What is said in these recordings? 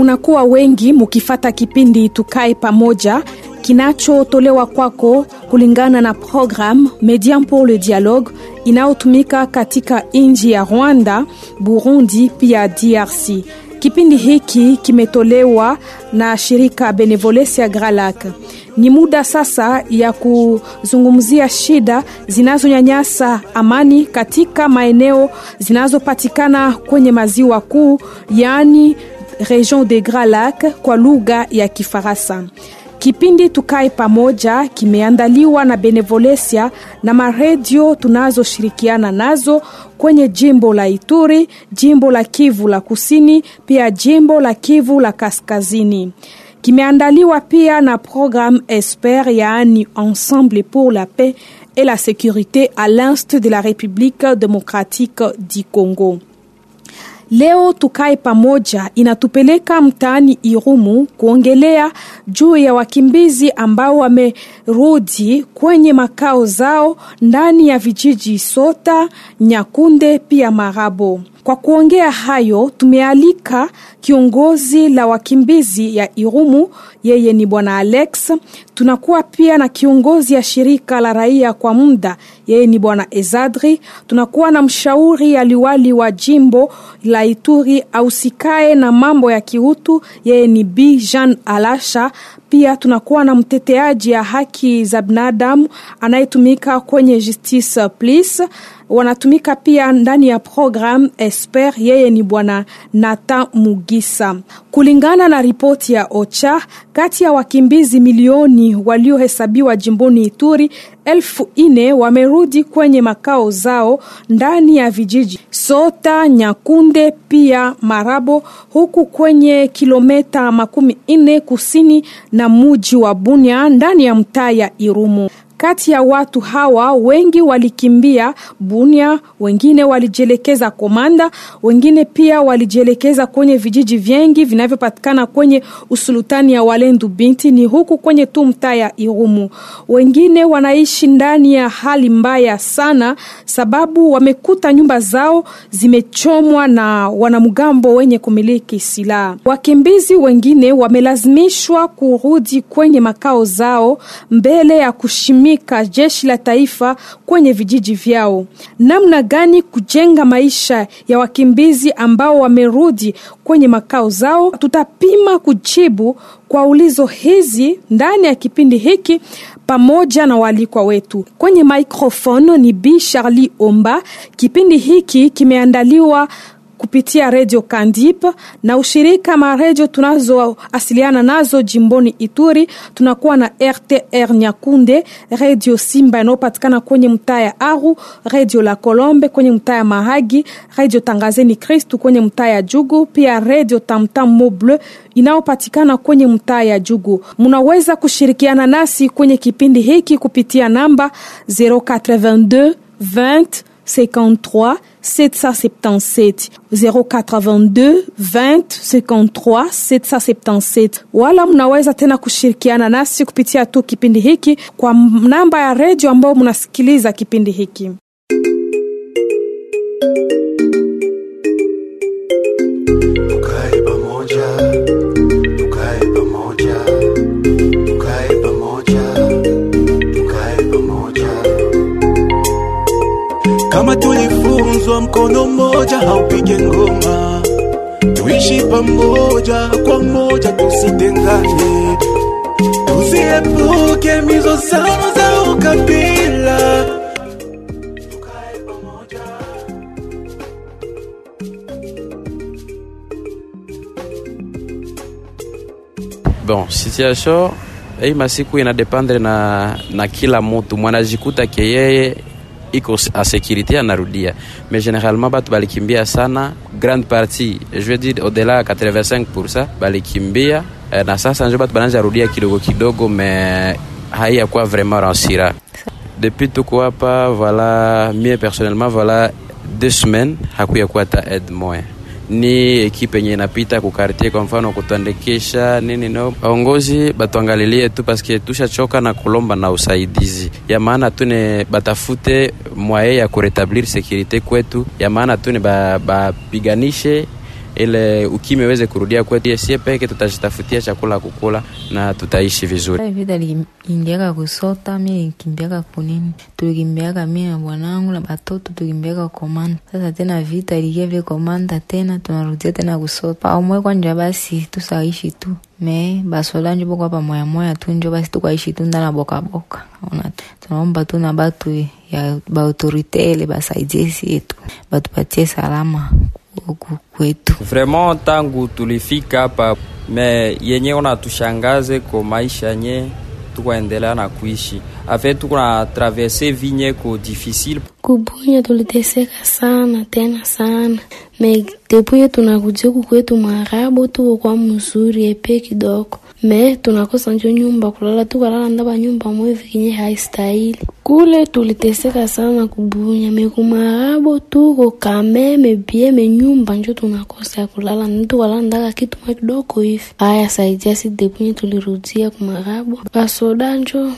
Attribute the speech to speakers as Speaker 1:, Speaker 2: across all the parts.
Speaker 1: munakuwa wengi mukifata kipindi tukae pamoja kinachotolewa kwako kulingana na program Median pour le Dialogue inayotumika katika nchi ya Rwanda, Burundi pia DRC. Kipindi hiki kimetolewa na shirika Benevolencia Gralac. Ni muda sasa ya kuzungumzia shida zinazonyanyasa amani katika maeneo zinazopatikana kwenye maziwa kuu, yaani region de Grand Lac kwa lugha ya Kifaransa. Kipindi tukae pamoja kimeandaliwa na Benevolencia na maredio tunazoshirikiana nazo kwenye jimbo la Ituri, jimbo la Kivu la Kusini, pia jimbo la Kivu la Kaskazini. Kimeandaliwa pia na programme Esper, yaani Ensemble pour la paix et la sécurité à l'est de la République démocratique du Congo. Leo tukae pamoja inatupeleka mtaani Irumu kuongelea juu ya wakimbizi ambao wamerudi kwenye makao zao ndani ya vijiji Sota, Nyakunde pia Marabo. Kwa kuongea hayo, tumealika kiongozi la wakimbizi ya Irumu, yeye ni bwana Alex. Tunakuwa pia na kiongozi ya shirika la raia kwa muda, yeye ni bwana Ezadri. Tunakuwa na mshauri aliwali wa jimbo la Ituri ausikae na mambo ya kiutu, yeye ni B Jean Alasha. Pia tunakuwa na mteteaji ya haki za binadamu anayetumika kwenye Justice Please wanatumika pia ndani ya program Esper, yeye ni bwana Nata Mugisa. Kulingana na ripoti ya OCHA, kati ya wakimbizi milioni waliohesabiwa jimboni Ituri, elfu ine wamerudi kwenye makao zao ndani ya vijiji Sota, Nyakunde pia Marabo, huku kwenye kilometa makumi ine kusini na muji wa Bunia ndani ya mtaa ya Irumu. Kati ya watu hawa wengi walikimbia Bunia, wengine walijielekeza Komanda, wengine pia walijielekeza kwenye vijiji vyengi vinavyopatikana kwenye usultani ya Walendu Binti, ni huku kwenye tu mtaa ya Irumu. Wengine wanaishi ndani ya hali mbaya sana, sababu wamekuta nyumba zao zimechomwa na wanamgambo wenye kumiliki silaha. Wakimbizi wengine wamelazimishwa kurudi kwenye makao zao mbele ya kushimika jeshi la taifa kwenye vijiji vyao. Namna gani kujenga maisha ya wakimbizi ambao wamerudi kwenye makao zao? Tutapima kujibu kwa ulizo hizi ndani ya kipindi hiki pamoja na waalikwa wetu. Kwenye microphone ni Bi Charlie Omba. Kipindi hiki kimeandaliwa kupitia redio Kandip na ushirika maredio tunazoasiliana nazo jimboni Ituri. Tunakuwa na RTR Nyakunde, redio Simba inayopatikana kwenye mtaa ya Aru, redio La Colombe kwenye mtaa ya Mahagi, redio Tangazeni Kristu kwenye mtaa ya Jugu, pia redio Tamtam Moble inayopatikana kwenye mtaa ya Jugu. Munaweza kushirikiana nasi kwenye kipindi hiki kupitia namba 082 20 53 777 082 20 53 777, wala mnaweza tena kushirikiana nasi kupitia tu kipindi hiki kwa namba ya redio ambayo mnasikiliza kipindi hiki.
Speaker 2: Kama tulifunzwa mkono mmoja haupige ngoma, tuishi pamoja kwa moja, tusitengane, tuziepuke mizozano za ukabila.
Speaker 3: Bon, situation hii masiku inadependre na, na kila mutu mwanajikuta ke yeye iko a sécurité anarudia, mais généralement batu balikimbia sana, grande partie. Je veux dire au-delà ya 85% balikimbia eh, na sasa njo batu bananja rudia kidogo kidogo, mais haiyakuwa vraiment ransira depuis tuko hapa voilà, personnellement voilà deux semaines hakuyakuwa hata aide moya ni ekipe yenye inapita kukartie kwa mfano kutandikisha nini no? Waongozi batuangalilie tu paske tushachoka na kulomba na usaidizi. Ya maana tune batafute mwaye ya kuretablir sekurite kwetu. Ya maana tune bapiganishe ile ukimya iweze kurudia kwetu. Sie peke tutajitafutia chakula kukula na tutaishi vizuri.
Speaker 4: Vita liingiaka kusota, mi kimbiaka kunini, tulikimbiaka mi na bwanangu na batoto tulikimbiaka komanda. Sasa tena vita likia vile komanda tena tunarudia tena kusota paumwe kwanja, basi tusaishi tu me basoda njo boko pa moya tu njo basi tukaishi tu ndana boka tunaomba tu na batu ya baautorite ele basaidie yetu batupatie salama huku kwetu.
Speaker 5: Vraiment tangu tulifika hapa me yenye unatushangaze ko maisha nye tukaendelea na kuishi. Afe tuko na traverse vinye ko difficile.
Speaker 6: Kubunya tuliteseka sana tena sana. Me depuye tunakuja huku kwetu mwarabu tuko kwa mzuri epe kidogo me tunakosa njo nyumba kulala tukalala ndaba nyumba mwivi kinye haistahili. Kule tuliteseka sana kubunya mekumarabo tuko kameme bieme nyumba njo tunakosa ya kulala. Nitukalala ndaka kitu mwa kidogo hivi. Aya saidia si depuye tulirudia kumarabo. Basoda njo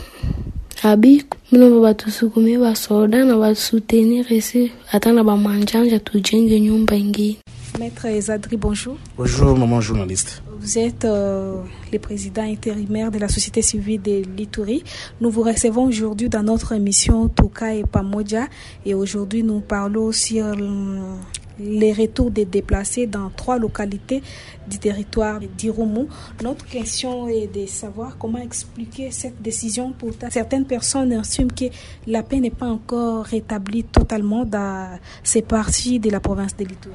Speaker 6: abiku. Mino batusukumie basoda na basutenir hata ata na bamanjanja tujenge nyumba ingine
Speaker 1: Maître Zadri, bonjour.
Speaker 7: Bonjour, maman journaliste.
Speaker 1: Vous êtes euh, le président intérimaire de la société civile de l'Ituri. Nous vous recevons aujourd'hui dans notre émission Touka et Pamoja. Et aujourd'hui, nous parlons sur euh, les retours des déplacés dans trois localités du territoire d'Irumu. Notre question est de savoir comment expliquer cette décision. Pour certaines personnes estiment que la paix n'est pas encore rétablie totalement dans ces parties de la province de l'Ituri.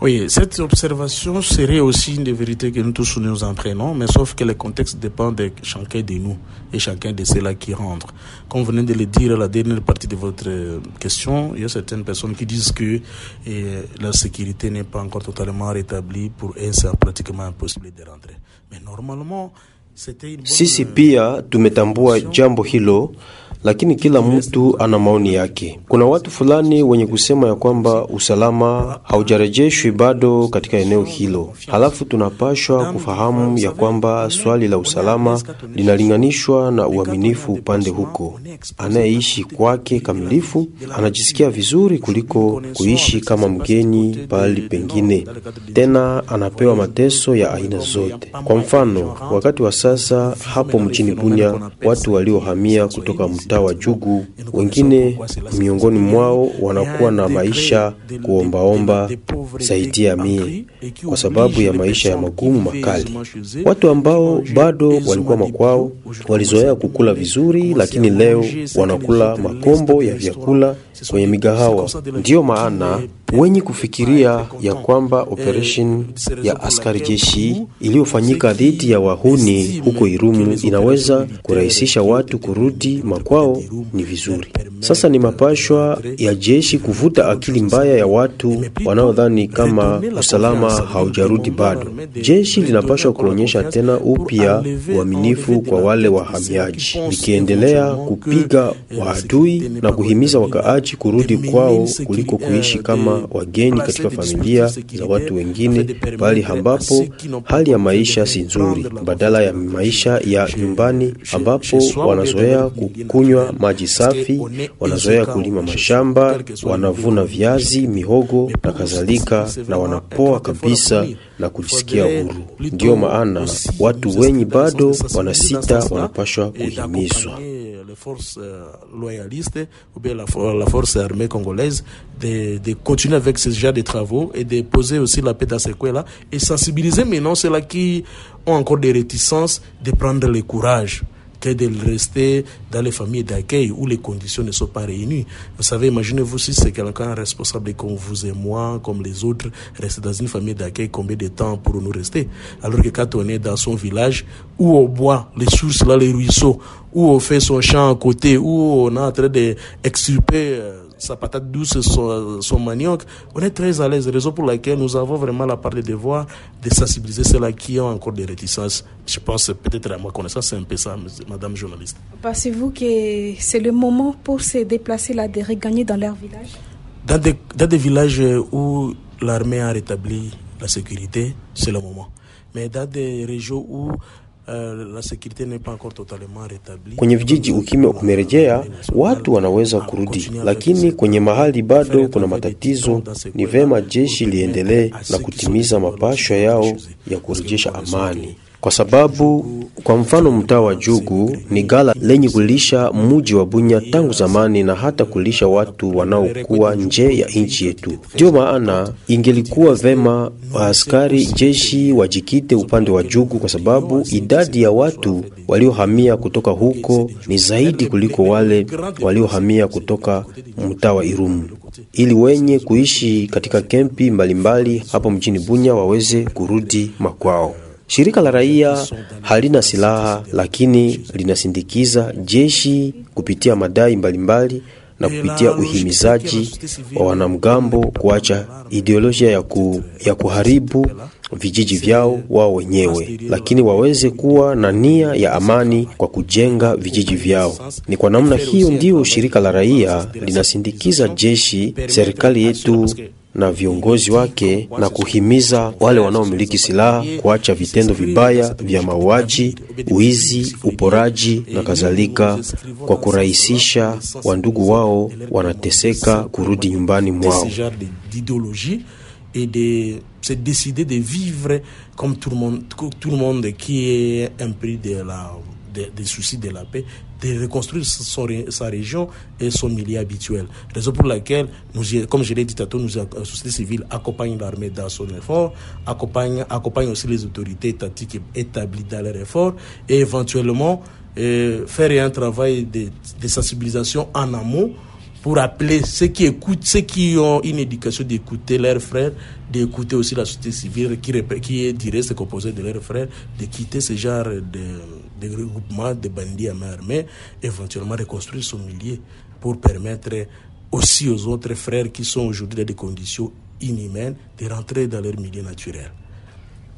Speaker 7: Oui, cette observation serait aussi une des vérités que nous tous nous en prenons, mais sauf que le contexte dépend de chacun de nous et chacun de ceux-là qui rentrent. Comme vous venez de le dire à la dernière partie de votre question, il y a certaines personnes qui disent que eh, la sécurité n'est pas encore totalement rétablie. Pour eux, c'est pratiquement impossible de rentrer. Mais normalement, c'était une bonne...
Speaker 8: Sisi pia tumetambua jambo hilo lakini kila mtu ana maoni yake. Kuna watu fulani wenye kusema ya kwamba usalama haujarejeshwi bado katika eneo hilo. Halafu tunapashwa kufahamu ya kwamba swali la usalama linalinganishwa na uaminifu upande huko. Anayeishi kwake kamilifu anajisikia vizuri kuliko kuishi kama mgeni pahali pengine, tena anapewa mateso ya aina zote. Kwa mfano, wakati wa sasa hapo mjini Bunya, watu waliohamia kutoka mtaa wa Jugu, wengine miongoni mwao wanakuwa na maisha kuombaomba zaidi mie kwa sababu ya maisha ya magumu makali. Watu ambao bado walikuwa makwao walizoea kukula vizuri, lakini leo wanakula makombo ya vyakula kwenye migahawa. Ndiyo maana wenye kufikiria ya kwamba operation ya askari jeshi iliyofanyika dhidi ya wahuni huko Irumu inaweza kurahisisha watu kurudi makwao ni vizuri. Sasa ni mapashwa ya jeshi kuvuta akili mbaya ya watu wanaodhani kama usalama haujarudi bado. Jeshi linapashwa kuonyesha tena upya uaminifu kwa wale wahamiaji, likiendelea kupiga waadui na kuhimiza wakaaji kurudi kwao kuliko kuishi kama wageni katika familia za watu wengine, bali ambapo hali ya maisha si nzuri, badala ya maisha. ya nyumbani ambapo wanazoea kukunywa maji safi, wanazoea kulima mashamba, wanavuna viazi, mihogo na kadhalika, na wanapoa kabisa na kujisikia huru. Ndiyo maana watu wenye bado wanasita, wanapashwa kuhimizwa
Speaker 7: les forces euh, loyalistes ou bien la, force armée congolaise de, continuer avec ce genre de travaux et de poser aussi la paix dans ces coins-là et sensibiliser maintenant ceux-là qui ont encore des réticences de prendre le courage que de rester dans les familles d'accueil où les conditions ne sont pas réunies. Vous savez, imaginez-vous si c'est quelqu'un responsable comme vous et moi, comme les autres, rester dans une famille d'accueil, combien de temps pour nous rester? Alors que quand on est dans son village, où au bois, les sources là, les ruisseaux, où on fait son champ à côté, où on est en train d'extirper euh, sa patate douce, son, son, manioc, on est très à l'aise. Raison pour laquelle nous avons vraiment la part de devoir de sensibiliser ceux-là qui ont encore des réticences. Je pense peut-être à ma connaissance, c'est un peu ça, madame journaliste.
Speaker 1: Pensez-vous que c'est le moment pour se déplacer là, de regagner dans leur village?
Speaker 7: Dans des, dans des villages où l'armée a rétabli la sécurité, c'est le moment. Mais dans des régions où euh, la sécurité n'est pas encore totalement rétablie.
Speaker 8: Kwenye vijiji ukimya umerejea, watu wanaweza kurudi, lakini kwenye mahali bado kuna matatizo, ni vema jeshi liendelee na kutimiza mapashwa yao ya kurejesha amani kwa sababu kwa mfano mtaa wa Jugu ni gala lenye kulisha muji wa Bunya tangu zamani na hata kulisha watu wanaokuwa nje ya nchi yetu. Ndio maana ingelikuwa vema askari jeshi wajikite upande wa Jugu, kwa sababu idadi ya watu waliohamia kutoka huko ni zaidi kuliko wale waliohamia kutoka mtaa wa Irumu, ili wenye kuishi katika kempi mbalimbali mbali hapo mjini Bunya waweze kurudi makwao. Shirika la raia halina silaha lakini linasindikiza jeshi kupitia madai mbalimbali mbali, na kupitia uhimizaji wa wanamgambo kuacha ideolojia ya, ku, ya kuharibu vijiji vyao wao wenyewe, lakini waweze kuwa na nia ya amani kwa kujenga vijiji vyao. Ni kwa namna hiyo ndiyo shirika la raia linasindikiza jeshi, serikali yetu na viongozi wake na kuhimiza wale wanaomiliki silaha kuacha vitendo vibaya vya mauaji, uizi, uporaji na kadhalika, kwa kurahisisha wandugu wao wanateseka kurudi nyumbani mwao.
Speaker 7: et de se décider de vivre comme tout le monde, tout le monde qui est impris de la, de, des soucis de la paix, de reconstruire sa région et son milieu habituel. Raison pour laquelle, nous, comme je l'ai dit tantôt, nous, la société civile accompagne l'armée dans son effort, accompagne, accompagne aussi les autorités étatiques établies dans leur effort et éventuellement euh, faire un travail de, de sensibilisation en amont pour appeler ceux qui écoutent, ceux qui ont une éducation d'écouter leurs frères, d'écouter aussi la société civile qui, qui est direct composée de leurs frères, de quitter ce genre de, de regroupement de bandits à main armée, éventuellement reconstruire son milieu pour permettre aussi aux autres frères qui sont aujourd'hui dans des conditions inhumaines de rentrer dans leur milieu naturel.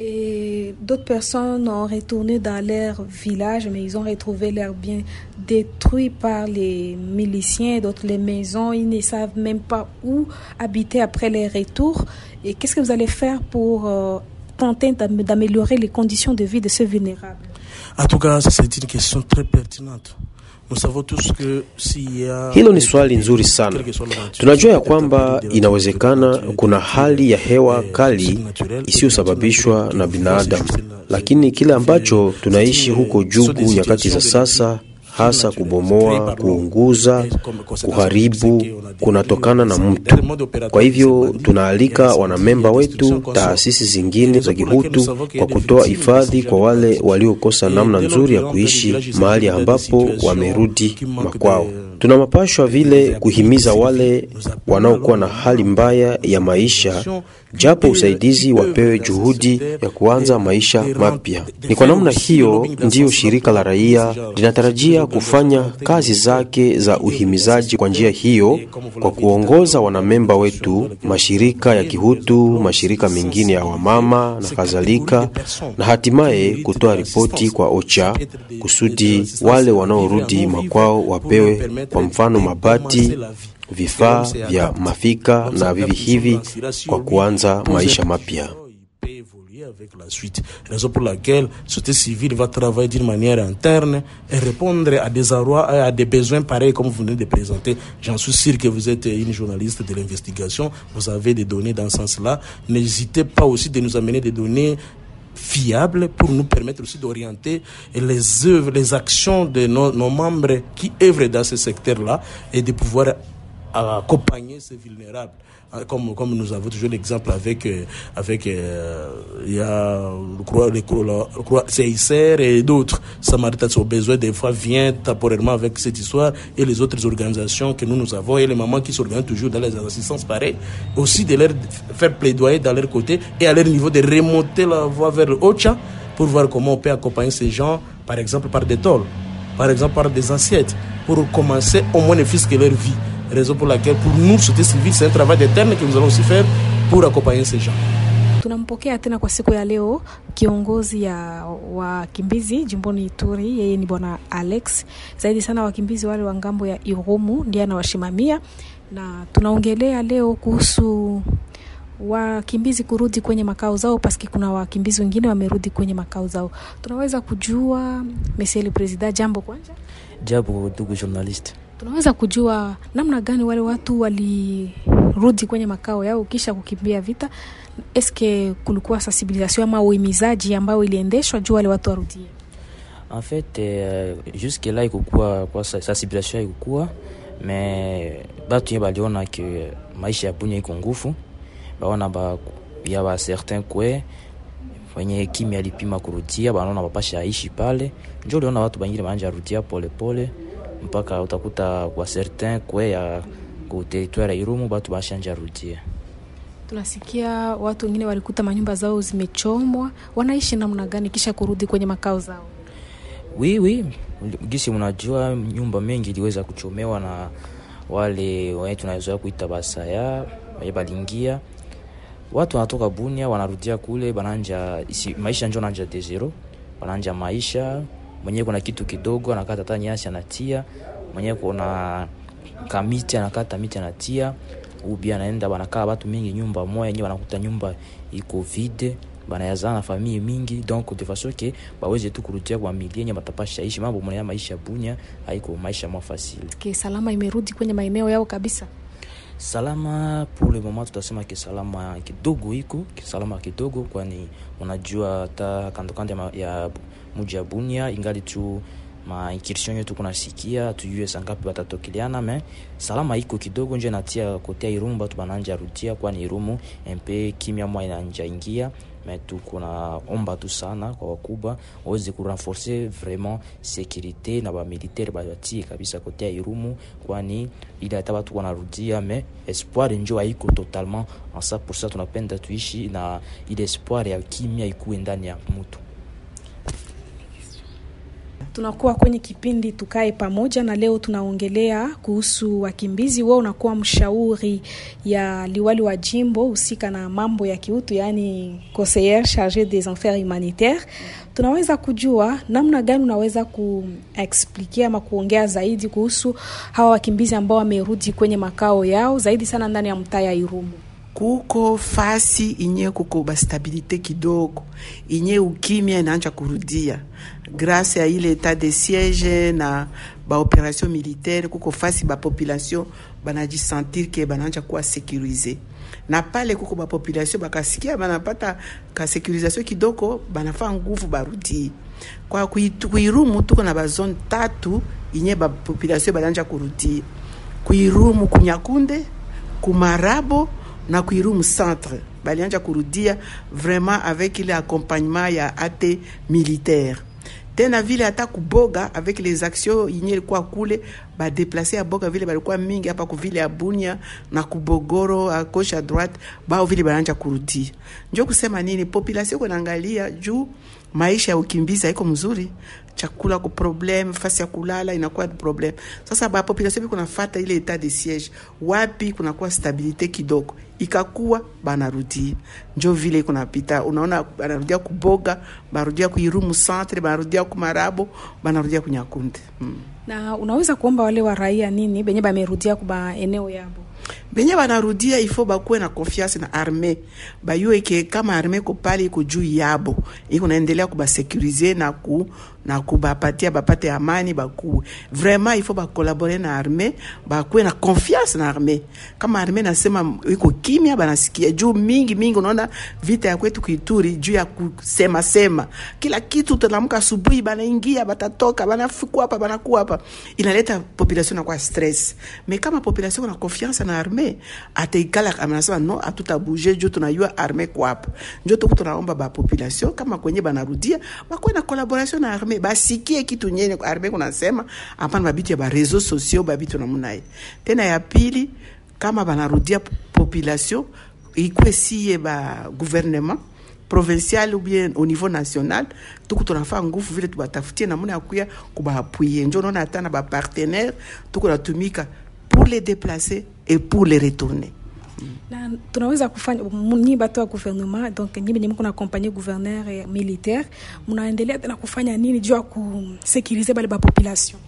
Speaker 1: Et d'autres personnes ont retourné dans leur village, mais ils ont retrouvé leurs biens détruits par les miliciens, d'autres les maisons. Ils ne savent même pas où habiter après les retours. Et qu'est-ce que vous allez faire pour euh, tenter d'améliorer les conditions de vie de ces vulnérables?
Speaker 7: En tout cas, c'est une question très pertinente.
Speaker 8: Hilo ni swali nzuri sana. Tunajua ya kwamba inawezekana kuna hali ya hewa kali isiyosababishwa na binadamu, lakini kile ambacho tunaishi huko Jugu nyakati za sasa hasa kubomoa, kuunguza, kuharibu kunatokana na mtu. Kwa hivyo tunaalika wanamemba wetu, taasisi zingine za kihutu kwa kutoa hifadhi kwa wale waliokosa namna nzuri ya kuishi mahali ambapo wamerudi makwao. Tuna mapashwa vile kuhimiza wale wanaokuwa na hali mbaya ya maisha, japo usaidizi wapewe juhudi ya kuanza maisha mapya. Ni kwa namna hiyo ndiyo shirika la raia linatarajia kufanya kazi zake za uhimizaji kwa njia hiyo, kwa kuongoza wanamemba wetu, mashirika ya kihutu, mashirika mengine ya wamama na kadhalika, na hatimaye kutoa ripoti kwa OCHA kusudi wale wanaorudi makwao wapewe kwa mfano mabati, vifaa vya mafika na vivi hivi kwa maisha mapya.
Speaker 7: la suite. Raison pour laquelle la société civile va travailler d'une manière interne et répondre à des arrois, à des besoins pareils comme vous venez de présenter. J'en suis sûr que vous êtes une journaliste de l'investigation. Vous avez des données dans ce sens-là. N'hésitez pas aussi de nous amener des données fiables pour nous permettre aussi d'orienter les œuvres, les actions de nos, nos membres qui œuvrent dans ce secteur-là et de pouvoir accompagner ces vulnérables. Comme, comme nous avons toujours l'exemple avec, euh, avec euh, il y a le croix, le croix CICR et d'autres. Samaritas au besoin des fois vient temporairement avec cette histoire et les autres organisations que nous nous avons et les mamans qui s'organisent toujours dans les assistances pareilles, aussi de leur faire plaidoyer dans leur côté et à leur niveau de remonter la voie vers le OCHA pour voir comment on peut accompagner ces gens, par exemple par des tôles, par exemple par des assiettes, pour commencer au moins ne que leur vie. Raison pour laquelle pour nous, société civile, c'est un travail d'éternel que nous allons aussi faire pour accompagner ces gens.
Speaker 1: Tunampokea tena kwa siku ya leo kiongozi ya wakimbizi jimboni Ituri, yeye ni bwana Alex. Zaidi sana wakimbizi wale wa ng'ambo ya Irumu ndiye anawashimamia, na tunaongelea leo kuhusu wakimbizi kurudi kwenye makao zao, paski kuna wakimbizi wengine wamerudi kwenye makao zao. Tunaweza kujua Monsieur le President, jambo kwanza,
Speaker 9: Jambo ndugu journalist.
Speaker 1: Tunaweza kujua namna gani wale watu walirudi kwenye makao yao kisha kukimbia vita. Eske kulikuwa sensibilisation ama uhimizaji ambayo iliendeshwa juu wale watu warudie?
Speaker 9: En fait euh, jusque la ikukua kwa sensibilisation ikukua me batu ye baliona ke maisha ya bunya iko ngufu baona ba ya ba certain kwe wenye kimya alipima kurudia banaona bapasha aishi pale njo uliona watu bangine banja rudia polepole pole mpaka utakuta kwa certain kwe ya kuteritwari ya Irumu batu bashanja rudia
Speaker 1: Tunasikia watu wengine walikuta manyumba zao zimechomwa, wanaishi namna gani kisha kurudi kwenye makao zao?
Speaker 9: Oui. Gisi mnajua nyumba mengi iliweza kuchomewa na wale wenye tunazoea kuita basaya wenye balingia. Watu wanatoka Bunia wanarudia kule bananja isi, maisha njo nanja de zero. Bananja maisha mwenyewe kuna kitu kidogo anakata hata nyasi anatia, mwenyewe kuna kamiti anakata miti anatia. Ubi anaenda banakaa watu mingi nyumba moja yenyewe wanakuta nyumba iko vide banayazana na famille mingi donc de façon que baweze tu kurudia kwa milie yenye batapasha ishi mambo mwana maisha bunya haiko maisha mwa fasili.
Speaker 1: Ke salama imerudi kwenye maeneo yao kabisa.
Speaker 9: salama pour le moment tutasema ke salama kidogo iko salama kidogo kwani unajua hata kando kando ya ma- ya bunya ingali tu mainkirsion yetu kunasikia tujue sangapi batatokeleana me salama iko kidogo nje natia kotea irumu batu bananja rudia kwani irumu mpe kimya mwa inanja ingia me tuko omba tu sana kwa wakubwa waweze kurenforce vraiment sécurité na bamilitaire babatie kabisa kote irumu kwani ili hata watu wanarudia me espoir njo haiko totalement en ça pour ça tunapenda tuishi na ile espoir ya kimya ikuwe ndani ya mutu
Speaker 1: Tunakuwa kwenye kipindi tukae pamoja, na leo tunaongelea kuhusu wakimbizi. Wewe unakuwa mshauri ya liwali wa jimbo husika na mambo ya kiutu, yaani conseiller charge des affaires humanitaires. Tunaweza kujua namna gani unaweza kuexplikia ama kuongea zaidi kuhusu hawa wakimbizi ambao wamerudi kwenye makao yao, zaidi sana ndani ya mtaa ya Irumu.
Speaker 10: Kuko fasi inye kuko bastabilite kidogo. Inye ukimya inaanja kurudia. Grâce ya ile etat de siège na baoperation militaire kuko fasi bapopulation banajisentir ke banaanja kuwa sekurize, na pale kuko bapopulation bakasikia banapata ka kidogo banafaa nguvu barudie. Kwa kuirumu tuko na bazone tatu inye bapopulation banaanja kurudia. Kuirumu kunyakunde kumarabo na kuirumu centre. Balianja kurudia vraiment avec ile accompagnement ya ate militaire. Tena vile hata kuboga avec les actions yenye ilikuwa kule badeplace ya boga vile balikuwa mingi hapa kuvile ya bunia na kubogoro a gauche à droite bao vile bananja kurudia. Njo kusema nini population kunaangalia juu maisha ya ukimbizi haiko mzuri chakula ku problem fasi ya kulala inakuwa problem. Sasa bapopulation biko nafata ile etat de siege, wapi kunakuwa stabilite kidogo? Ikakuwa banarudia njo vile kunapita unaona banarudia kuboga banarudia kuirumu centre banarudia kumarabo banarudia kunyakunde hmm.
Speaker 1: Na unaweza kuomba wale wa raia nini benye bamerudia kuba eneo yabo?
Speaker 10: Benye banarudia ifo bakuwe na confiance na arme bayue ke kama arme iko pale iko juu yabo. Iko naendelea kubasekurize na ku na kubapatia bapate amani bakuwe vraiment ifo bakolabore na arme bakuwe na confiance na arme kama arme nasema iko kimya banasikia juu mingi mingi unaona vita ya kwetu kuituri juu ya kusema sema. Kila kitu tunaamka asubuhi banaingia batatoka banafikua hapa banakuwa hapa. Inaleta population na kwa stress. Mais kama population na confiance na arme ataikala anasema no hatutabuje juu tunajua arme kwa hapa njo tuku tunaomba ba population kama kwenye banarudia bakuwe na collaboration na arme basikie kitu nyene arme kunasema hapana babitu ya ba réseaux sociaux babitu namunaye tena ya pili kama banarudia population ikwe siye ba gouvernement provincial ou bien au niveau national tuku tunafaa nguvu vile tubatafutie namuna ya kuya kubaapuye njo naona hata na bapartenaire tuku natumika pour les déplacer et pour les retourner
Speaker 1: na tunaweza kufanya nyi batu wa gouvernement donc gouverneur militaire. Mnaendelea tena kufanya nini juu ya kusekurize bale bapopulation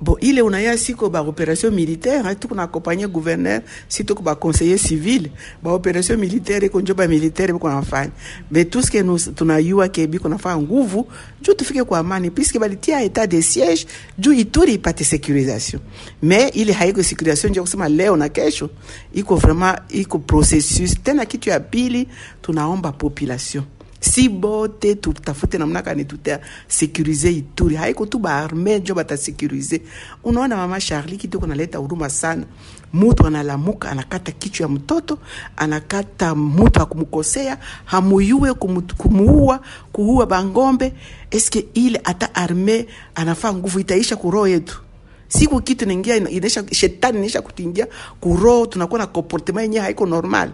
Speaker 10: bon ile unaya siko baopération militaire tuko na accompagné gouverneur si tuko baconseiller civil. Baopération militaire iko njo bamilitaire biko nafanya mais tout ce que nous tunayua ke biko nafanya nguvu juu tufike kwa amani puisque balitia état de siège juu ituri ipate sécurisation. Mais ile haiko sécurisation njo kusema leo na kesho iko vraiment iko processus. Tena kitu ya pili tunaomba population si bote tutafute namna gani tutasekurize Ituri. Haiko tu baarme njo batasekurize. Unaona mama Charlie kitu kunaleta huruma sana. Mutu analamuka anakata kichwa ya mtoto, anakata mutu akumkosea, hamuyue kumuua, kuua bangombe. Eske ile ata arme anafaa nguvu itaisha kuroho yetu siku kitu inaingia ina- inaisha shetani inaisha kutingia kuroho tunakuwa na comportement yenyewe haiko normal.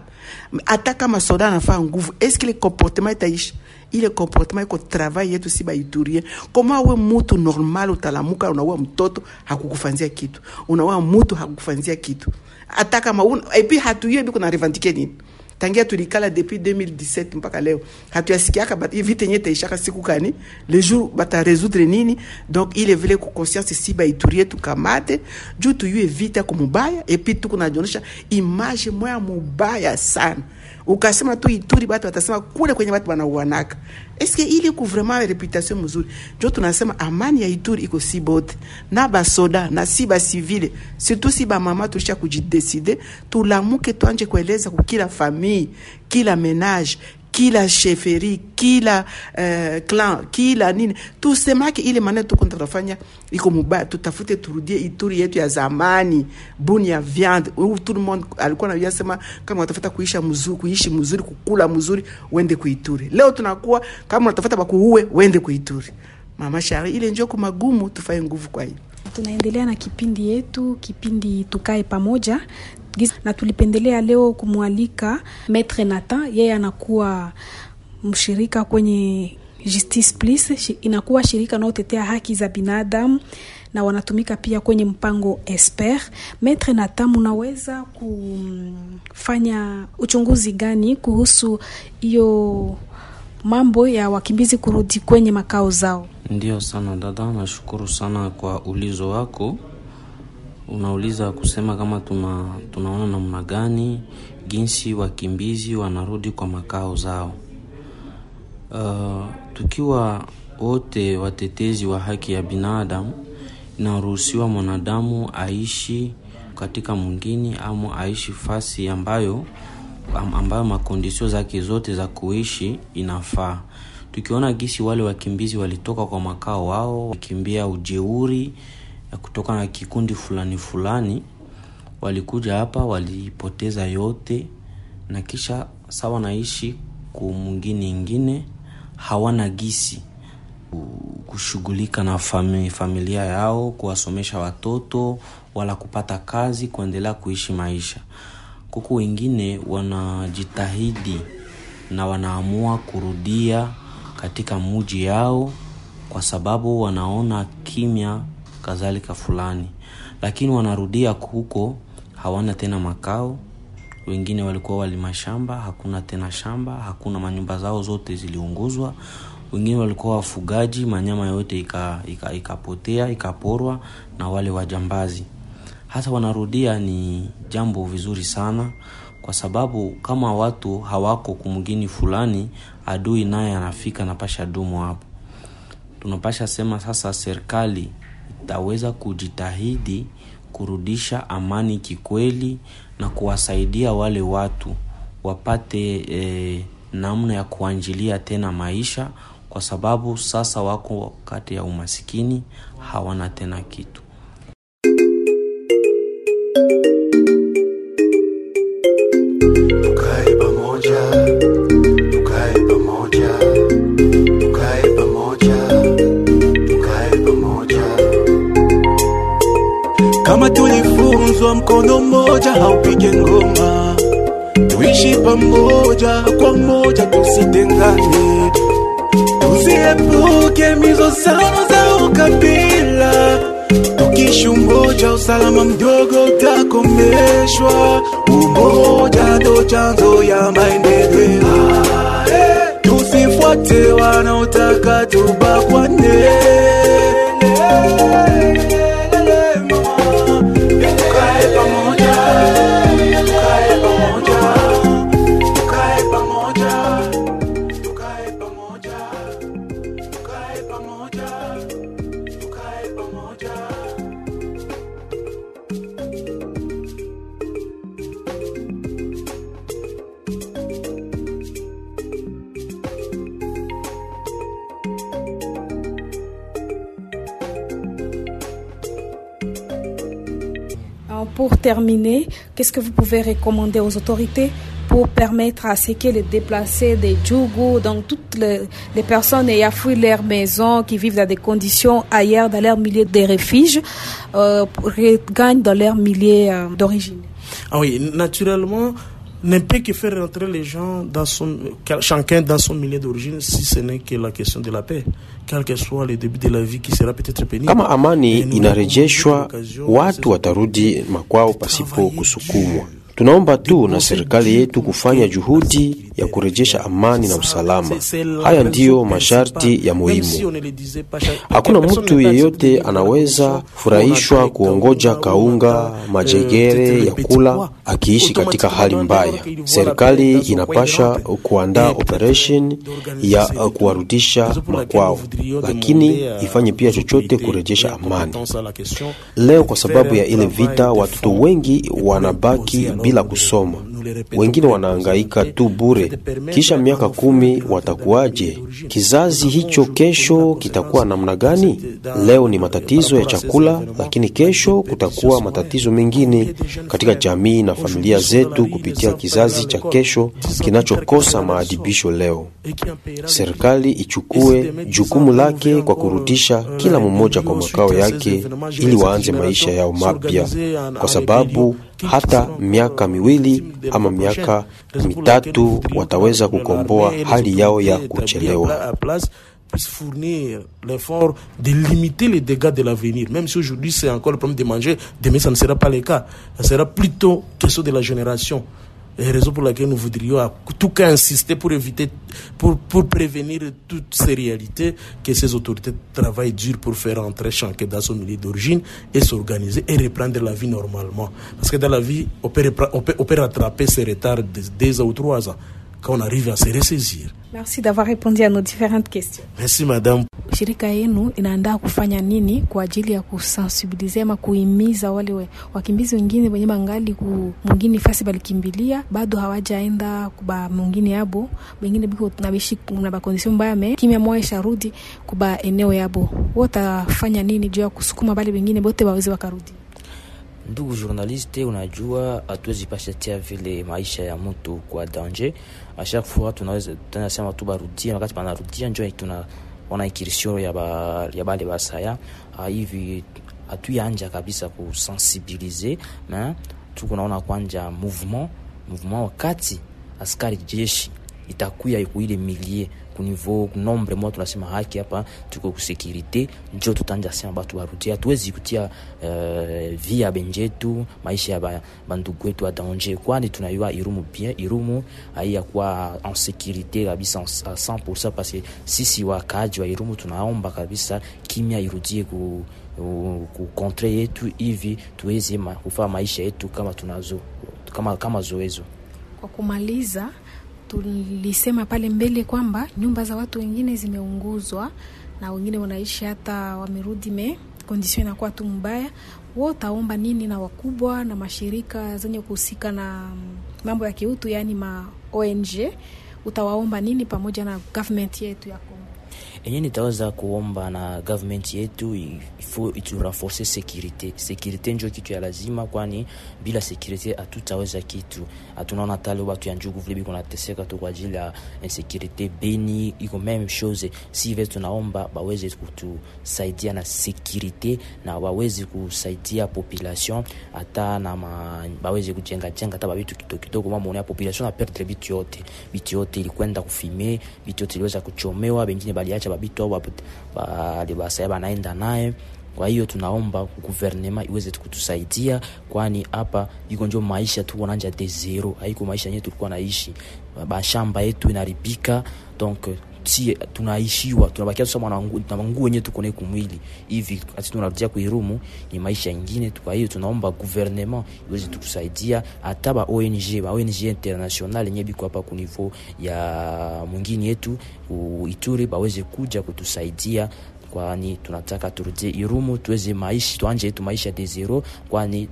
Speaker 10: Hata kama soda anafaa nguvu eske ile comportement itaisha? Ile comportement iko travail yetu si baiturie. Koma we mutu normal utalamuka unaua mtoto hakukufanzia kitu. Unaua mutu hakukufanzia kitu. Hata kama epi hatuye biko na revendike nini tangia tulikala depuis 2017 mpaka leo hatuyasikiaka vita yenye taishaka siku kani le jour bata résoudre nini? Donc ile vile ku conscience si baiturie tukamate juu tuyue vita kumubaya epi tuko najionyesha image moya mubaya sana ukasema tu Ituri batu watasema kule kwenye batu wanauanaka. Eske ili ku vraiment reputation mzuri njo tunasema amani ya Ituri iko si bote. Na basoda na si basivile surtout si bamama tulisha kujideside tulamuke twanje kueleza kukila famille kila menage kila sheferi kila uh, clan kila nini. Tusemake ile maneno tuko tunafanya iko mubaya tutafute turudie ituri yetu ya zamani buni ya viande tout le monde alikuwa anajua sema kama unatafuta kuisha mzuri kuishi mzuri kukula mzuri uende kuituri leo tunakuwa kama unatafuta bakuue uende kuituri mama shari ile njoko magumu tufanye nguvu kwa hiyo
Speaker 1: tunaendelea na kipindi yetu kipindi tukae pamoja Gis- na tulipendelea leo kumwalika Maitre Nathan, yeye anakuwa mshirika kwenye Justice Plus, inakuwa shirika anaotetea haki za binadamu na wanatumika pia kwenye mpango Esper. Maitre Nathan, unaweza kufanya uchunguzi gani kuhusu hiyo mambo ya wakimbizi kurudi kwenye makao zao?
Speaker 11: Ndio sana dada, nashukuru sana kwa ulizo wako. Unauliza kusema kama tuna, tunaona namna gani jinsi wakimbizi wanarudi kwa makao zao. Uh, tukiwa wote watetezi wa haki ya binadamu, inaruhusiwa mwanadamu aishi katika mwingine au aishi fasi ambayo ambayo makondisio zake zote za kuishi inafaa. Tukiona gisi wale wakimbizi walitoka kwa makao wao, wakimbia ujeuri kutoka na kikundi fulani fulani, walikuja hapa walipoteza yote, na kisha sawa naishi ku mwingine ingine, hawana gisi kushughulika na fami, familia yao, kuwasomesha watoto wala kupata kazi, kuendelea kuishi maisha. Kuku wengine wanajitahidi na wanaamua kurudia katika muji yao kwa sababu wanaona kimya kadhalika fulani, lakini wanarudia huko, hawana tena makao. Wengine walikuwa walima hakuna tena shamba, hakuna manyumba zao zote ziliunguzwa. Wengine walikuwa wafugaji, manyama yote ika- ika- ikaporwa na wale wajambazi. Hasa wanarudia ni jambo vizuri sana, kwa sababu kama watu hawako kumgini fulani, adui naye anafika napasha dumu hapo tunapasha sema sasa serikali itaweza kujitahidi kurudisha amani kikweli na kuwasaidia wale watu wapate e, namna ya kuanjilia tena maisha, kwa sababu sasa wako kati ya umasikini, hawana tena kitu.
Speaker 2: Mkono mmoja haupige ngoma, tuishi pamoja kwa moja, tusitengane, tuziepuke mizozano za ukabila. Tukishi umoja, usalama mdogo utakomeshwa. Umoja ndo chanzo ya maendeleo. Tusifuate wanaotaka tubakwane.
Speaker 1: Pour terminer, qu'est-ce que vous pouvez recommander aux autorités pour permettre à ce que les déplacés des Djougou, donc toutes les, personnes ayant fui leur maison, qui vivent dans des conditions ailleurs, dans leur milieu de refuge, euh, regagnent dans leur milieu euh, d'origine?
Speaker 7: Ah oui, naturellement, ne peut que faire rentrer les gens dans son, chacun dans son milieu d'origine si ce n'est que la question de la paix quel que soit le début de la vie qui sera peut-être pénible.
Speaker 8: Kama amani inarejeshwa, watu watarudi makwao pasipo kusukumwa. Tunaomba tu na serikali yetu kufanya juhudi ya kurejesha amani na usalama. Haya ndiyo masharti ya muhimu. Hakuna mtu yeyote anaweza furahishwa kuongoja kaunga majegere ya kula akiishi katika hali mbaya. Serikali inapasha kuandaa operation ya kuwarudisha makwao, lakini ifanye pia chochote kurejesha amani. Leo kwa sababu ya ile vita, watoto wengi wanabaki bila kusoma, wengine wanaangaika tu bure. Kisha miaka kumi watakuwaje? Kizazi hicho kesho kitakuwa namna gani? Leo ni matatizo ya chakula, lakini kesho kutakuwa matatizo mengine katika jamii na familia zetu, kupitia kizazi cha kesho kinachokosa maadibisho leo. Serikali ichukue jukumu lake kwa kurudisha kila mmoja kwa makao yake, ili waanze maisha yao mapya, kwa sababu hata miaka miwili ama miaka mitatu wataweza kukomboa hali yao ya kuchelewa.
Speaker 7: fournir l'effort de limiter les dégâts de l'avenir. Même si aujourd'hui c'est encore le problème de manger, demain ça ne sera pas le cas. Ça sera plutôt question de la génération. Et raison pour laquelle nous voudrions à tout cas insister pour éviter, pour, pour prévenir toutes ces réalités, que ces autorités travaillent dur pour faire entrer chacun dans son milieu d'origine et s'organiser et reprendre la vie normalement. Parce que dans la vie, on peut, on peut, on peut rattraper ces retards de deux ou trois ans quand on arrive à se ressaisir.
Speaker 1: Merci d'avoir répondu à nos différentes questions.
Speaker 7: Merci madame.
Speaker 1: Shirika yenu inaandaa kufanya nini kwa ajili ya kusensibilize ama kuhimiza wale we, wakimbizi wengine wenye bangali ku mwingine fasi balikimbilia bado hawajaenda kuba mwingine yabo wengine biko nabishi na bakondisio mbaya me kimya moyo sharudi kuba eneo yabo wotafanya nini juu ya kusukuma bale wengine bote waweze wakarudi
Speaker 9: ndugu journaliste unajua hatuwezi pashatia vile maisha ya mtu kwa danger. A chaque fois tunaweza tunasema tu barudia wakati banarudia njo tuna ona ikirisio ya, ba, ya bale basaya hivi hatuyaanja kabisa kusensibilize na tuko naona kwanja mouvement mouvement wakati askari jeshi itakuya ikuile milie kuniveau nombre moja tunasema haki hapa tuko kusekirite njo tutanja sema batu barudia hatuwezi kutia uh, via benjetu maisha ya bandugu wetu adanje, kwani tunayua irumu bien irumu haiyakuwa en sécurité kabisa a 100% parce sisi wakaji wa irumu tunaomba kabisa kimya irudie ku ku kontre yetu hivi tuweze kufaa maisha yetu kama tunazo kama, kama zoezo.
Speaker 1: Kwa kumaliza tulisema pale mbele kwamba nyumba za watu wengine zimeunguzwa na wengine wanaishi hata wamerudi me kondisio inakuwa tu mbaya. Wo utaomba nini na wakubwa na mashirika zenye kuhusika na mambo ya kiutu yaani ma ong utawaomba nini pamoja na government yetu ya Kongo
Speaker 9: enye nitaweza kuomba na government yetu ifo iturenforce securite securite njo kitu ya lazima kwani bila securite hatutaweza kitu. Hatunaona tale watu ya njugu vile biko nateseka tu kwa ajili ya insecurite beni iko meme chose si tunaomba baweze kutusaidia na securite na waweze kusaidia population hata na baweze kujenga jenga hata babitu kidogo kidogo. Mama ya population na perdre bitu yote. Bitu yote ilikwenda kufime bitu yote iliweza kuchomewa bengine baliacha babitu ao balibasaya banaenda naye. Kwa hiyo tunaomba guvernema iweze kutusaidia kwani hapa iko njo maisha tuko nanja de zero. Haiko maisha yenyewe tulikuwa naishi. Bashamba yetu inaribika donc si tunaishiwa tunabakia tusa na manguo wenyewe tuko kumwili. Hivi ati tunarudia kuirumu ni maisha ingine kwa hiyo tunaomba gouvernement iweze tukusaidia hata ba ONG ba ONG international yenyewe biko hapa ku ya mwingine yetu Ituri baweze kuja kutusaidia. Kwani tunataka turudie irumu tuweze maisha tuanje yetu maisha de zero. Kwani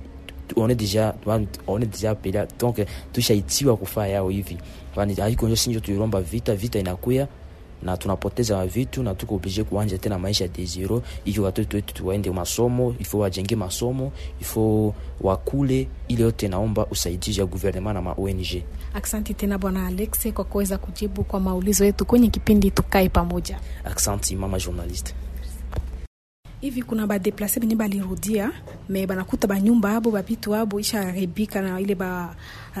Speaker 9: tushaitiwa kufaa yao hivi. Kwani haiko njo sinjo tuiromba vita vita inakuya na tunapoteza vitu na tuko oblige kuanja tena maisha de zero Hivyo watoto wetu tuwaende masomo ifo wajenge masomo ifo wakule. Ile yote naomba usaidizi ya guvernema na ma ONG
Speaker 1: Aksanti tena bwana Alex kwa kuweza kujibu kwa maulizo yetu kwenye kipindi tukae pamoja.
Speaker 9: aksanti mama journaliste
Speaker 1: hivi kuna badeplase benye balirudia me banakuta banyumba abo babitu abo ishaharibika na ile ba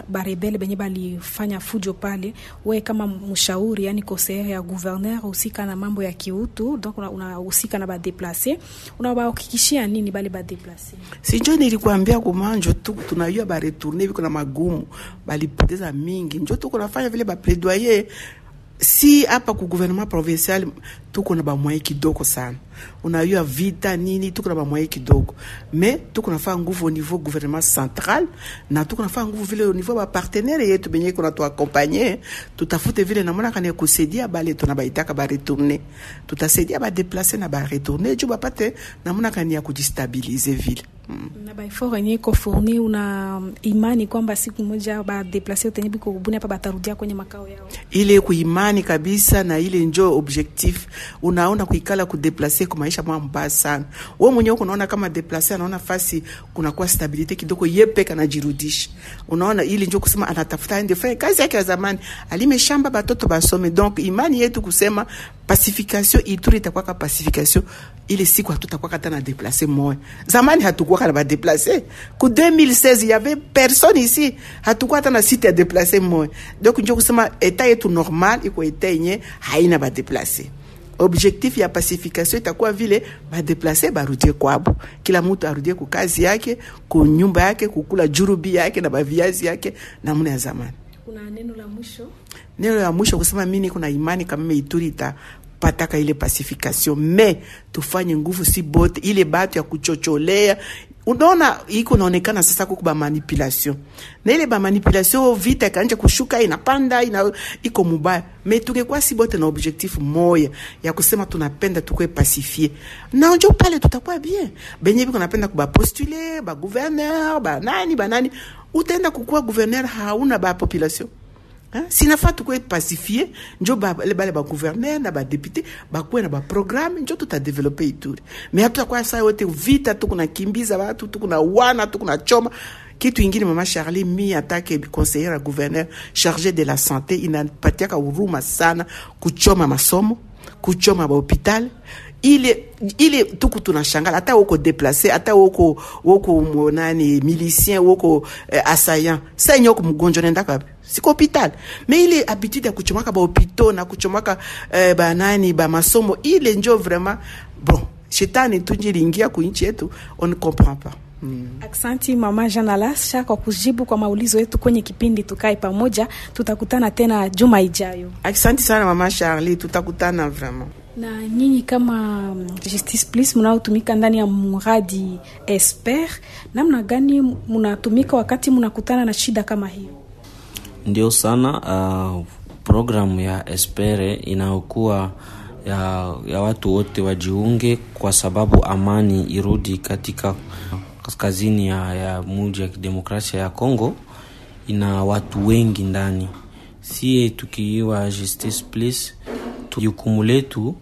Speaker 1: barebele benye balifanya fujo pale. We kama mshauri, yani conseiller ya gouverneur husika na mambo ya kiutu, donc unahusika una na badeplase, unabahakikishia nini bale badeplase?
Speaker 10: Sinjo nilikuambia kumanjo tu tunayua baretourne biko na magumu balipoteza mingi njo tuko nafanya vile bapledoyer si hapa ku gouvernement provincial tuko na bamwai kidogo sana unayua vita nini tuko na bamwaye kidogo me tuko nafaa nguvu au niveau gouvernement central na tuko nafaa nguvu vile au niveau bapartenere yetu benye iko natuakompanye tutafute vile namona kani ya kusaidia bale tuna baitaka baretourne tutasaidia badeplace na baretourne juu bapate namona kani ya kujistabilize vile mm.
Speaker 1: na baefort yenye iko fourni, una imani kwamba siku moja badeplase tenye biko kubuni hapa batarudia kwenye makao yao?
Speaker 10: ile kuimani kabisa na ile njo objectif unaona kuikala kudeplase kwa maisha mwa mbaya sana. Wewe mwenyewe unaona kama deplase anaona fasi kunakuwa stabilite kidogo yepeka anajirudisha. Unaona ile njo kusema anatafuta ende fanya kazi yake ya zamani. Alime shamba batoto basome. Donc imani yetu kusema pacification ituri itakuwa ka pacification. Ile siku hatutakuwa hata na deplase moya zamani hatukuwa na badeplase ku 2016 y avait personne ici. Hatukuwa hata na site ya deplase moya donc njo kusema eta yetu normal iko eta yenye haina badeplase objectif ya pacification itakuwa vile badeplase barudie kwabo, kila mtu arudie kukazi yake, kunyumba yake, kukula jurubi yake na baviazi yake namna ya zamani.
Speaker 1: Kuna neno la mwisho?
Speaker 10: Neno la mwisho kusema mimi kuna imani kama Ituri ita pataka ile pacification, me tufanye nguvu si bote ile batu ya kuchocholea unaona iko naonekana sasa kuko ba manipulation. Na ile ba manipulation vita kanje kushuka inapanda ina iko mubaya. Me tungekuwa si bote na objectif moya ya kusema tunapenda tukwe pacifier. Na njo pale tutakuwa bien. Benye biko napenda kuba postuler ba gouverneur ba nani ba nani. Utaenda kukuwa gouverneur hauna ba population sinafaa tukwe pacifie njo bale ba bagouverneur na badepute bakuwe na baprograme njo tutadevelope Ituri. Me hatutakuwa saa yote vita, tukunakimbiza watu, tukunawana, tukunachoma kitu ingine. Mama Charlie mi atake conseillere ya gouverneur charge de la santé inapatiaka huruma sana kuchoma masomo, kuchoma bahopital ile ile tuku tunashangala hata woko deplace hata woko woko nani milicien woko eh, assaillant sa nyoko mgonjwa nenda siko hopital me ile habitude ya kuchomaka bahopito na kuchomaka eh, banani bamasomo ile njo vraiment bon shetani tunjilingia kuinchi yetu on comprend pas
Speaker 1: Mm. Aksanti mama Jean Alasha kwa kujibu kwa maulizo yetu kwenye kipindi tukae pamoja. Tutakutana tena juma ijayo.
Speaker 10: Aksanti sana mama Charlie, tutakutana vraiment.
Speaker 1: Na nyinyi kama Justice Plus mnaotumika ndani ya mradi Esper, namna gani mnatumika wakati mnakutana na shida kama hiyo?
Speaker 11: Ndio sana uh, programu ya Espere inayokuwa ya, ya watu wote wajiunge, kwa sababu amani irudi katika kaskazini ya, ya muji ya kidemokrasia ya Kongo. Ina watu wengi ndani, sie tukiiwa Justice Please, jukumu letu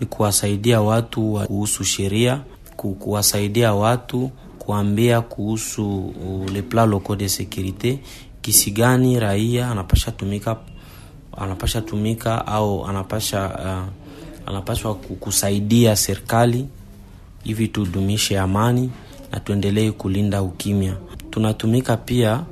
Speaker 11: ni kuwasaidia watu wa kuhusu sheria, kuwasaidia watu kuambia kuhusu le plan local de securite, kisi gani raia anapasha tumika, anapasha tumika au anapasha uh, anapashwa kusaidia serikali hivi tudumishe amani na tuendelee kulinda ukimya. Tunatumika pia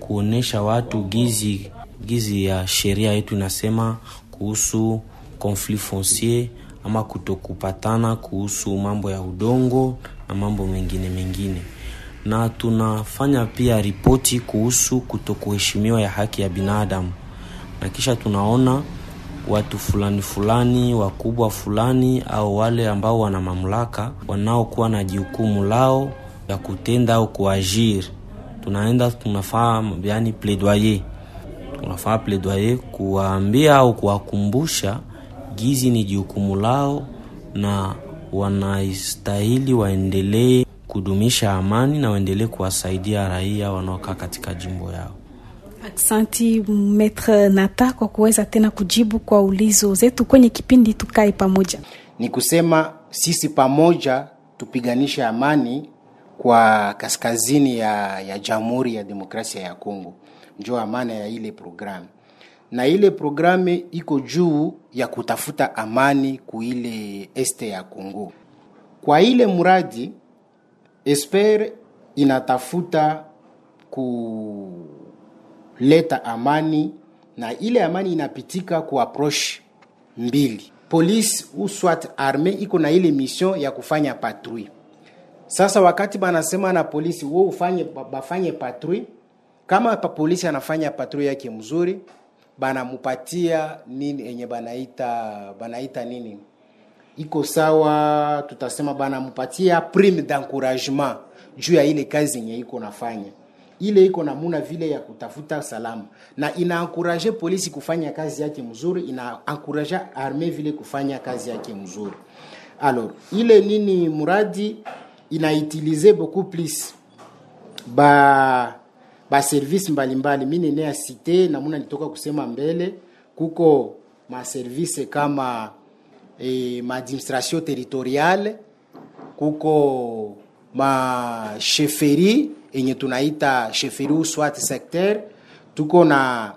Speaker 11: kuonesha watu gizi gizi ya sheria yetu inasema kuhusu conflit foncier ama kutokupatana kuhusu mambo ya udongo na mambo mengine mengine, na tunafanya pia ripoti kuhusu kutokuheshimiwa ya haki ya binadamu, na kisha tunaona watu fulani fulani wakubwa fulani au wale ambao wana mamlaka wanaokuwa na jukumu lao ya kutenda au kuajiri, tunaenda tunafaa yani tunafaa plaidoyer kuwaambia au kuwakumbusha gizi ni jukumu lao na wanastahili waendelee kudumisha amani na waendelee kuwasaidia raia wanaokaa katika jimbo yao.
Speaker 1: Aksanti Metre Nata kwa kuweza tena kujibu kwa ulizo zetu kwenye kipindi Tukae Pamoja.
Speaker 12: Ni kusema sisi pamoja tupiganishe amani kwa kaskazini ya, ya Jamhuri ya Demokrasia ya Kongo, njo amana ya ile programu, na ile programu iko juu ya kutafuta amani kuile este ya Kongo. Kwa ile mradi Esper inatafuta kuleta amani na ile amani inapitika ku approach mbili. Polisi soit arme iko na ile mission ya kufanya patrui. Sasa wakati banasema na polisi wo ufanye bafanye patrui, kama pa polisi anafanya patrui yake mzuri, banamupatia nini enye banaita banaita nini iko sawa, tutasema banamupatia prime d'encouragement juu ya ile kazi yenye iko nafanya ile iko namuna vile ya kutafuta salama na inaankuraje polisi kufanya kazi yake mzuri, inaankuraje arme vile kufanya kazi yake mzuri. Alors ile nini muradi inautilize beaucoup plus ba ba service mbalimbali. Mimi nene cite namuna nitoka kusema mbele, kuko ma service kama eh, maadministration territoriale, kuko masheferi enye tunaita sheferi uswat secteur, tuko na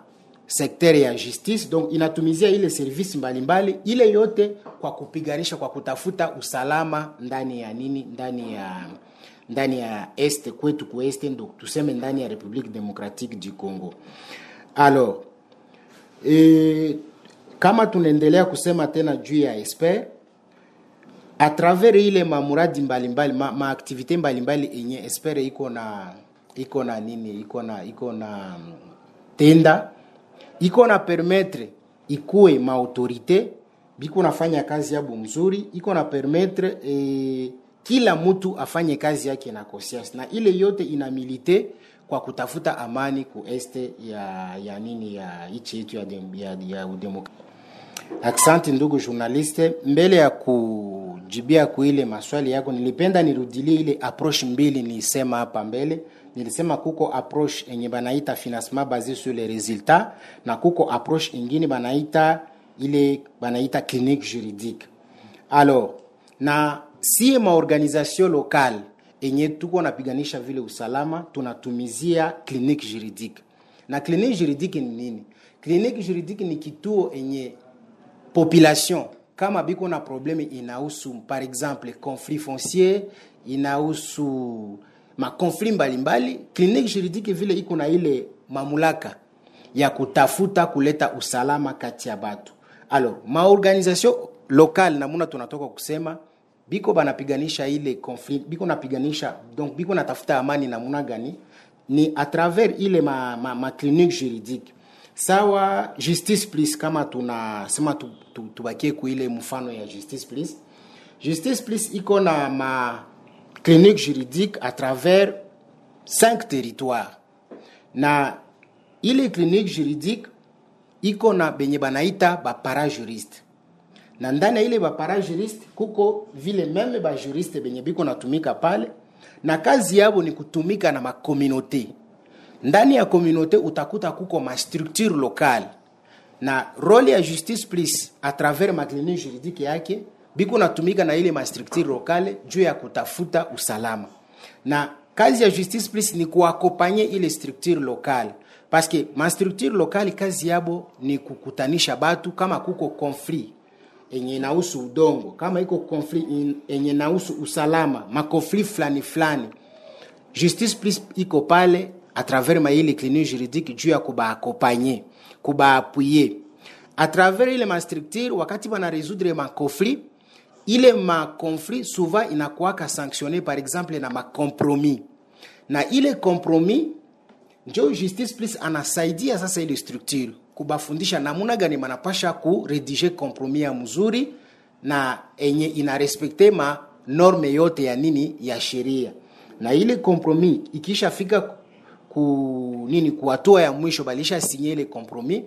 Speaker 12: sekter ya justice, donc inatumizia ile service mbalimbali mbali, ile yote kwa kupiganisha, kwa kutafuta usalama ndani ya nini, ndani ya ndani ya este kwetu kueste, ndo tuseme ndani ya Republique Democratique du Congo. Alors e, kama tunaendelea kusema tena juu ya esper a travers ile mamuradi mbalimbali ma, mbalimbali yenye espere iko na iko na nini iko na iko na tenda iko na permettre ikuwe maautorite biko nafanya kazi yabo mzuri, iko na permettre e, kila mtu afanye kazi yake na conscience, na ile yote ina milite kwa kutafuta amani ku este ya ya nini ya ichi yetu ya, ya, ya udemokrasia. Asante ndugu journaliste, mbele ya kujibia kuile maswali yako, nilipenda nirudilie ile approach mbili nilisema hapa mbele. Nilisema kuko approach enye banaita financement basé sur les résultats na kuko approche ingine banaita ile banaita clinique juridique. Alors na sie maorganisation locale enye tuko napiganisha vile usalama, tunatumizia clinique juridique. Na clinique juridique ni nini? Clinique juridique ni kituo enye population kama biko na probleme inahusu par exemple conflit foncier, inahusu makonflit mbalimbali, clinique juridique vile iko na ile mamulaka ya kutafuta kuleta usalama kati ya batu. Alors maorganisation lokal namuna tunatoka kusema biko banapiganisha ile conflit, biko napiganisha donc biko natafuta amani namuna gani? Ni a travers ile ma, ma, ma clinique juridique sawa justice please kama tunasema tu, tu, tubakie kuile mfano ya justice please. Justice please iko na ma clinique juridique à travers cinq territoires. Na ile clinique juridique iko na benye banaita bapara juriste na ndani ya ile bapara juriste kuko vile meme bajuriste benye biko natumika pale. Na kazi yabo ni kutumika na makomunote ndani ya komunote utakuta kuko ma locale. Na role ya justice plus a travers maclinique juridike yake biko natumika na ile ma locale juu ya kutafuta usalama. Na kazi ya justice plus ni kuakopanye ile structure lokale paske ma locale kazi yabo ni kukutanisha batu kama kuko conflit enye inahusu udongo kama iko conflit enye inahusu usalama makonflit fulani fulani justice plus iko pale à travers ma ile clinique juridique juu ya kubaakompanye kubaapuye à travers ile mastructure wakati bana résoudre makonflit ile makonflit souvent inakuwaka sanctionné par exemple na makompromis na ile kompromis njo justice plus anasaidia sasa ile structure kubafundisha namuna gani manapasha kuredige kompromis ya mzuri na enye inarespekte ma norme yote ya nini ya sheria. Na ile kompromis ikishafika ku nini ku hatua ya mwisho balisha sinye ile compromis.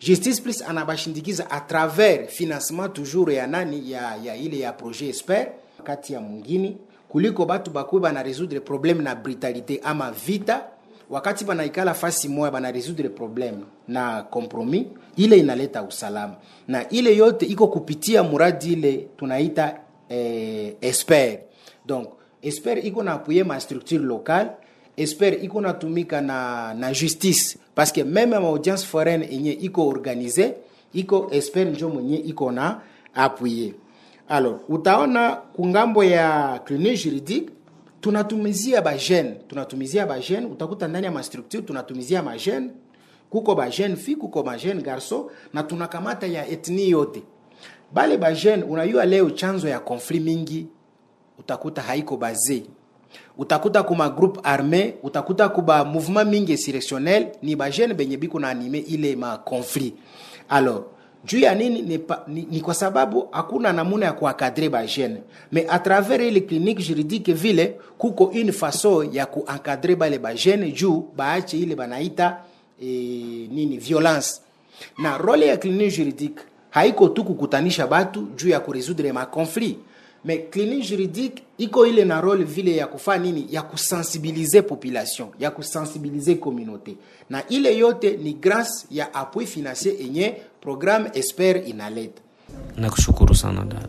Speaker 12: Justice plus anabashindikiza a travers financement toujours ya nani ya, ya ile ya projet esper kati ya mwingine kuliko batu bakuwe bana résoudre problème na brutalité ama vita. Wakati banaikala fasi moya bana résoudre problème na compromis ile inaleta usalama. Na ile yote iko kupitia muradi ile tunaita eh, esper. Donc esper iko na apuye ma structure locale esper iko natumika na, na justice. Paske meme maaudience foraine enye iko organize iko esper njo mwenye iko na apuye alors utaona kungambo ya clinique juridique tunatumizia bajene tunatumizia bajene utakuta ndani ya mastructure tunatumizia majene kuko bajene fi kuko bajene garso na tunakamata ya etni yote. Bale bajene unayua leo chanzo ya konflit mingi utakuta haiko baze utakuta kuma groupe armé utakuta kuba mouvement mingi insurrectionnel ni bajene benye biko na anime ile ma conflit. Alors juu ya nini ni, ni, ni kwa sababu hakuna namuna ya kuakadre bajene mais à travers ile clinique juridique vile kuko une façon ya kuencadre bale bajene juu baache ile banaita e, nini violence. Na role ya clinique juridique haiko tu kukutanisha batu juu ya kuresoudre ma mais clinique juridique iko ile na role vile ya kufanya nini? Ya kusensibilize population ya kusensibilize communauté. Na ile yote ni grâce ya appui financier enye programme esper inaleta
Speaker 11: nakushukuru sana dada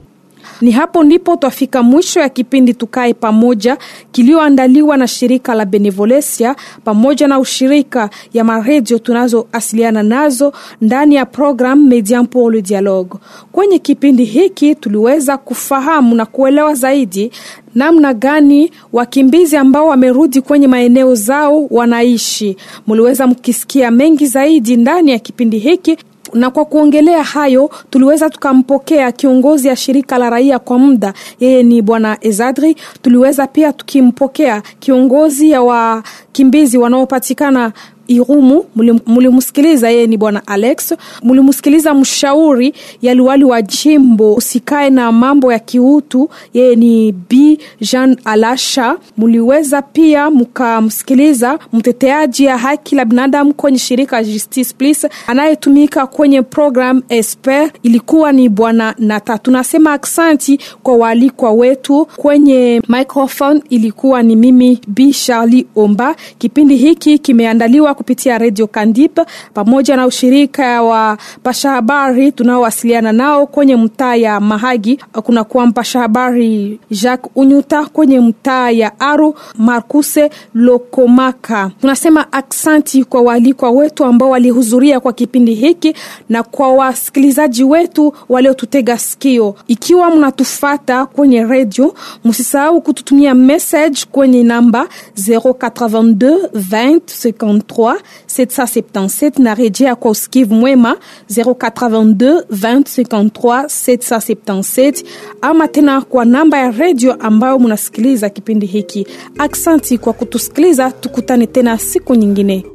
Speaker 1: Ni hapo ndipo twafika mwisho ya kipindi Tukae Pamoja kiliyoandaliwa na shirika la Benevolencia pamoja na ushirika ya maredio tunazoasiliana nazo ndani ya program Median pour le Dialogue. Kwenye kipindi hiki tuliweza kufahamu na kuelewa zaidi namna gani wakimbizi ambao wamerudi kwenye maeneo zao wanaishi. Mliweza mkisikia mengi zaidi ndani ya kipindi hiki na kwa kuongelea hayo tuliweza tukampokea kiongozi ya shirika la raia kwa muda yeye ni bwana ezadri. Tuliweza pia tukimpokea kiongozi ya wakimbizi wanaopatikana irumu mulimsikiliza yeye ni bwana alex. Mlimsikiliza mshauri ya liwali wa jimbo usikae na mambo ya kiutu yeye ni b. Jean alasha. Mliweza pia mkamsikiliza mteteaji ya haki la binadamu kwenye shirika justice please anayetumika kwenye program esper ilikuwa ni bwana nata tunasema aksanti kwa waalikwa wetu. Kwenye microphone ilikuwa ni mimi b. Charlie omba. Kipindi hiki kimeandaliwa kupitia redio Kandip pamoja na ushirika wa pasha habari tunaowasiliana nao kwenye mtaa ya Mahagi. Kuna kuwa mpasha habari Jacques Unyuta kwenye mtaa ya Aru, Markuse Lokomaka. Tunasema aksanti kwa waalikwa wetu ambao walihudhuria kwa kipindi hiki na kwa wasikilizaji wetu waliotutega sikio. Ikiwa mnatufata kwenye redio, msisahau kututumia message kwenye namba 082 20 53 777 na rejea kwa usikivu mwema 082 2053 777 ama tena kwa namba ya redio ambayo munasikiliza kipindi hiki. Aksanti kwa kutusikiliza, tukutane tena siku nyingine.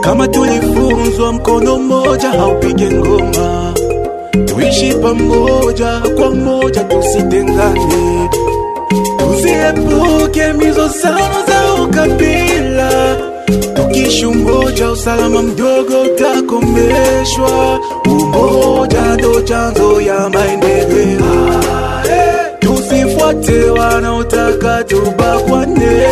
Speaker 2: kama tulifunzwa mkono mmoja haupige ngoma tuishi pamoja kwa moja, tusitengane, tuziepuke mizozano za ukabila. Tukishi umoja, usalama mdogo utakomeshwa. Umoja ndo chanzo ya maendeleo, tusifuate wanaotaka tubakwane.